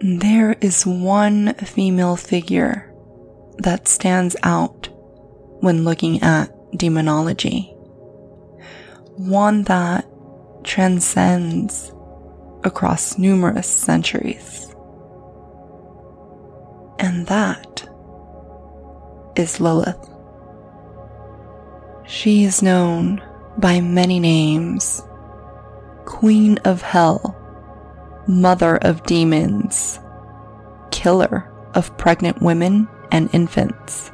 There is one female figure that stands out when looking at demonology. One that transcends across numerous centuries. And that is Lilith. She is known by many names Queen of Hell, Mother of Demons, Killer of Pregnant Women and Infants,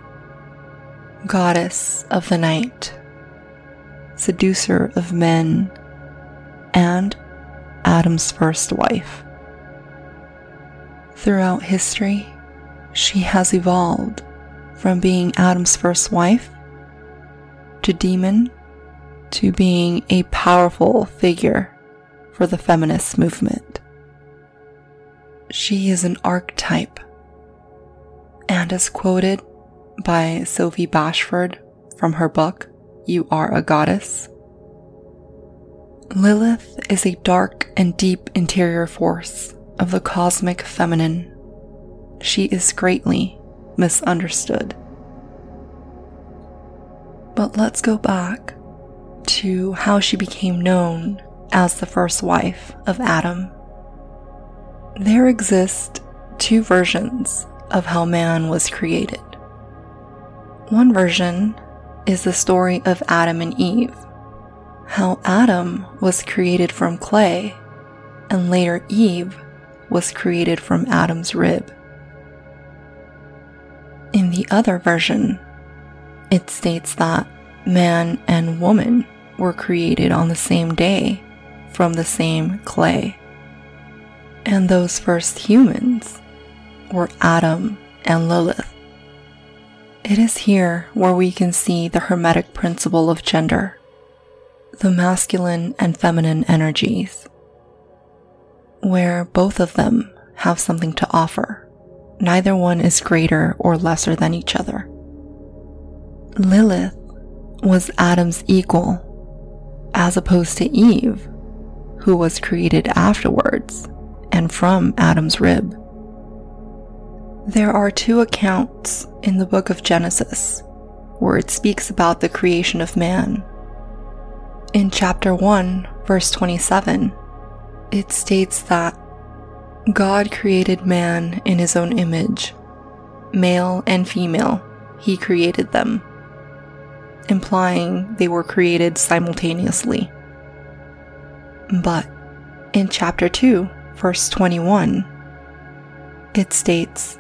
Goddess of the Night, Seducer of Men, and Adam's first wife. Throughout history, she has evolved from being Adam's first wife to demon to being a powerful figure for the feminist movement. She is an archetype, and as quoted by Sophie Bashford from her book, You Are a Goddess, Lilith is a dark and deep interior force of the cosmic feminine. She is greatly misunderstood. But let's go back to how she became known as the first wife of Adam. There exist two versions of how man was created. One version is the story of Adam and Eve, how Adam was created from clay, and later Eve was created from Adam's rib. In the other version, it states that man and woman were created on the same day from the same clay. And those first humans were Adam and Lilith. It is here where we can see the hermetic principle of gender, the masculine and feminine energies, where both of them have something to offer. Neither one is greater or lesser than each other. Lilith was Adam's equal, as opposed to Eve, who was created afterwards and from Adam's rib. There are two accounts in the book of Genesis where it speaks about the creation of man. In chapter 1, verse 27, it states that God created man in his own image, male and female, he created them implying they were created simultaneously. But in chapter 2, verse 21, it states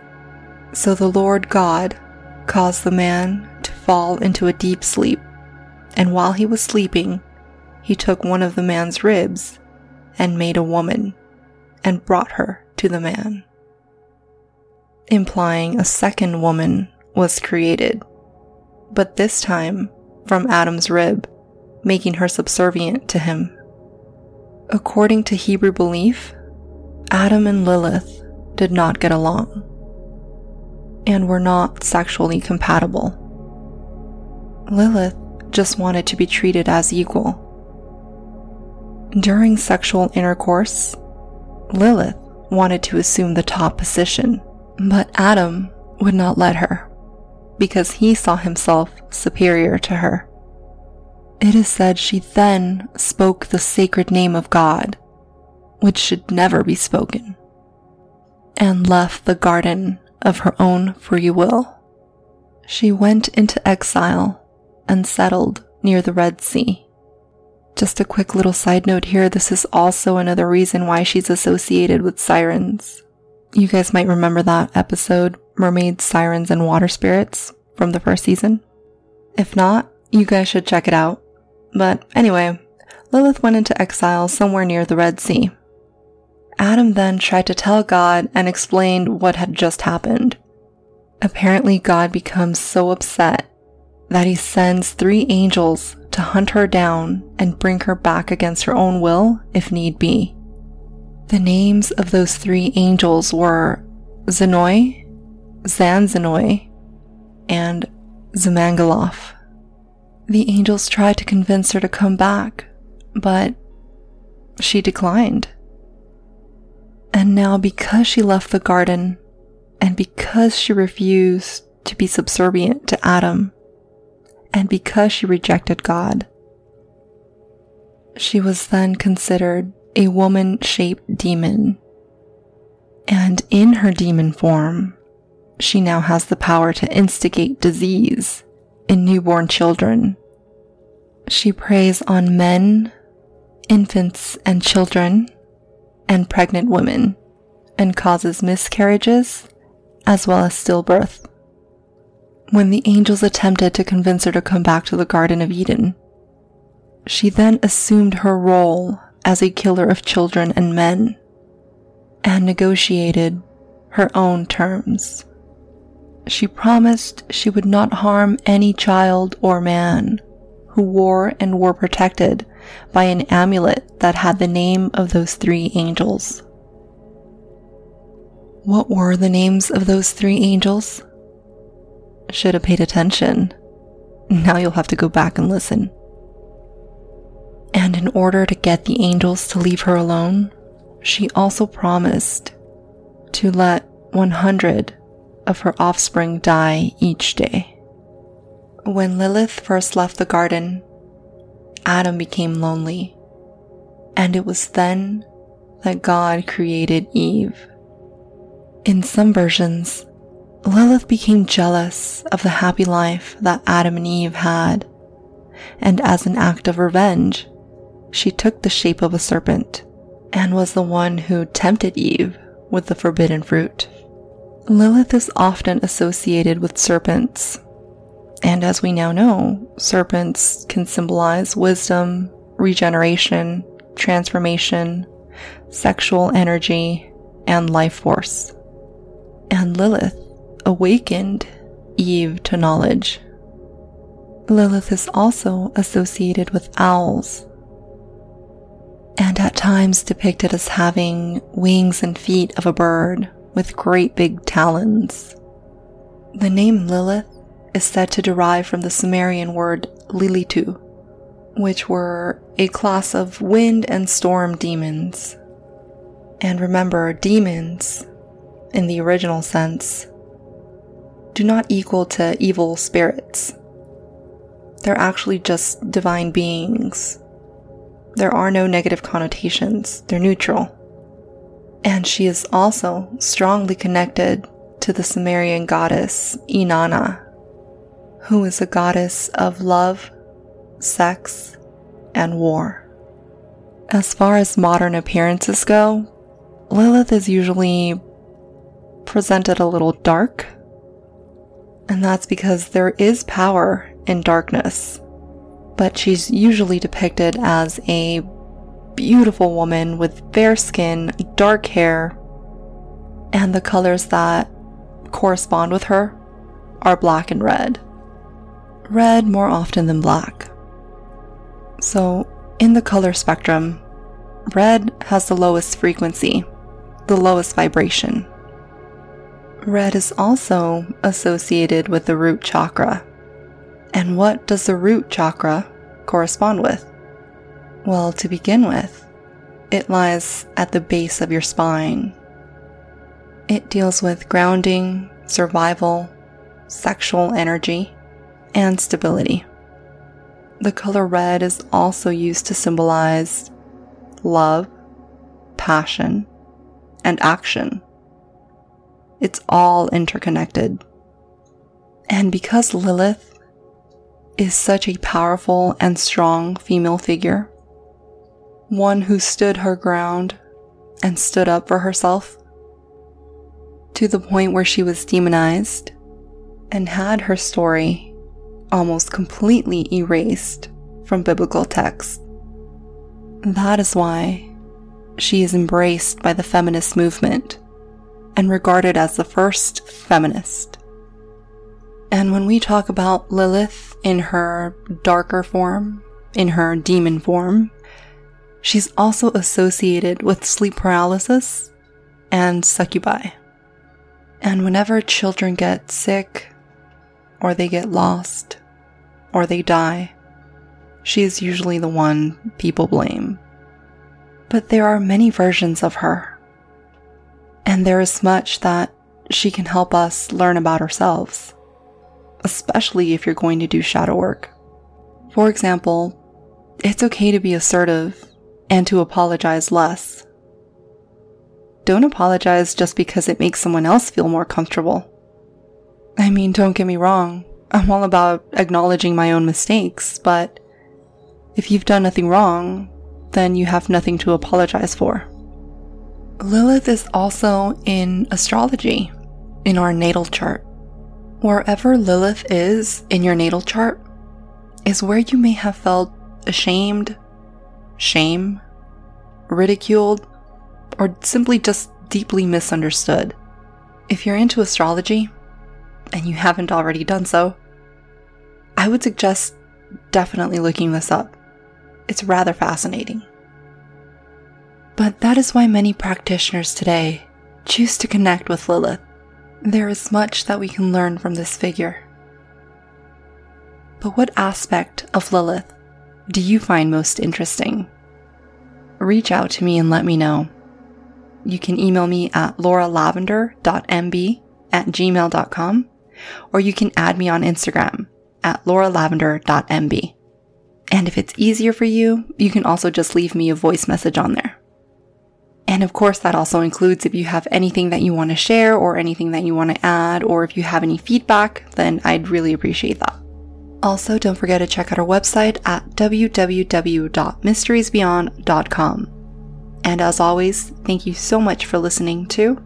So the Lord God caused the man to fall into a deep sleep, and while he was sleeping, he took one of the man's ribs and made a woman and brought her to the man, implying a second woman was created but this time from Adam's rib, making her subservient to him. According to Hebrew belief, Adam and Lilith did not get along and were not sexually compatible. Lilith just wanted to be treated as equal. During sexual intercourse, Lilith wanted to assume the top position, but Adam would not let her because he saw himself superior to her. It is said she then spoke the sacred name of God, which should never be spoken, and left the garden of her own free will. She went into exile and settled near the Red Sea. Just a quick little side note here this is also another reason why she's associated with sirens. You guys might remember that episode mermaids, sirens, and water spirits from the first season. If not, you guys should check it out. But anyway, Lilith went into exile somewhere near the Red Sea. Adam then tried to tell God and explained what had just happened. Apparently, God becomes so upset that he sends three angels to hunt her down and bring her back against her own will if need be. The names of those three angels were Zanoi, Zanzanoi, and Zamangaloth. The angels tried to convince her to come back, but she declined. And now, because she left the garden, and because she refused to be subservient to Adam, and because she rejected God, she was then considered a woman shaped demon. And in her demon form, she now has the power to instigate disease in newborn children. She preys on men, infants and children, and pregnant women, and causes miscarriages as well as stillbirth. When the angels attempted to convince her to come back to the Garden of Eden, she then assumed her role as a killer of children and men and negotiated her own terms. She promised she would not harm any child or man who wore and were protected by an amulet that had the name of those three angels. What were the names of those three angels? Should have paid attention. Now you'll have to go back and listen. And in order to get the angels to leave her alone, she also promised to let 100 of her offspring die each day. When Lilith first left the garden, Adam became lonely, and it was then that God created Eve. In some versions, Lilith became jealous of the happy life that Adam and Eve had, and as an act of revenge, she took the shape of a serpent and was the one who tempted Eve with the forbidden fruit. Lilith is often associated with serpents, and as we now know, serpents can symbolize wisdom, regeneration, transformation, sexual energy, and life force. And Lilith awakened Eve to knowledge. Lilith is also associated with owls and at times depicted as having wings and feet of a bird with great big talons. The name Lilith is said to derive from the Sumerian word Lilitu, which were a class of wind and storm demons. And remember, demons, in the original sense, do not equal to evil spirits. They're actually just divine beings there are no negative connotations, they're neutral. And she is also strongly connected to the Sumerian goddess Inanna, who is a goddess of love, sex, and war. As far as modern appearances go, Lilith is usually presented a little dark, and that's because there is power in darkness but she's usually depicted as a beautiful woman with fair skin, dark hair, and the colors that correspond with her are black and red. Red more often than black. So, in the color spectrum, red has the lowest frequency, the lowest vibration. Red is also associated with the root chakra, and what does the root chakra correspond with? Well, to begin with, it lies at the base of your spine. It deals with grounding, survival, sexual energy, and stability. The color red is also used to symbolize love, passion, and action. It's all interconnected. And because Lilith is such a powerful and strong female figure, one who stood her ground and stood up for herself to the point where she was demonized and had her story almost completely erased from biblical texts. That is why she is embraced by the feminist movement and regarded as the first feminist. And when we talk about Lilith in her darker form, in her demon form, she's also associated with sleep paralysis and succubi. And whenever children get sick, or they get lost, or they die, she is usually the one people blame. But there are many versions of her, and there is much that she can help us learn about ourselves, especially if you're going to do shadow work. For example, it's okay to be assertive and to apologize less. Don't apologize just because it makes someone else feel more comfortable. I mean, don't get me wrong, I'm all about acknowledging my own mistakes, but if you've done nothing wrong, then you have nothing to apologize for. Lilith is also in astrology, in our natal chart. Wherever Lilith is in your natal chart is where you may have felt ashamed, shame, ridiculed, or simply just deeply misunderstood. If you're into astrology, and you haven't already done so, I would suggest definitely looking this up. It's rather fascinating. But that is why many practitioners today choose to connect with Lilith. There is much that we can learn from this figure. But what aspect of Lilith do you find most interesting? Reach out to me and let me know. You can email me at lauralavender.mb at gmail.com or you can add me on Instagram at lauralavender.mb. And if it's easier for you, you can also just leave me a voice message on there. And of course, that also includes if you have anything that you want to share or anything that you want to add, or if you have any feedback, then I'd really appreciate that. Also, don't forget to check out our website at www.mysteriesbeyond.com. And as always, thank you so much for listening to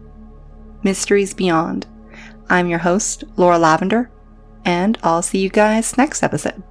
Mysteries Beyond. I'm your host, Laura Lavender, and I'll see you guys next episode.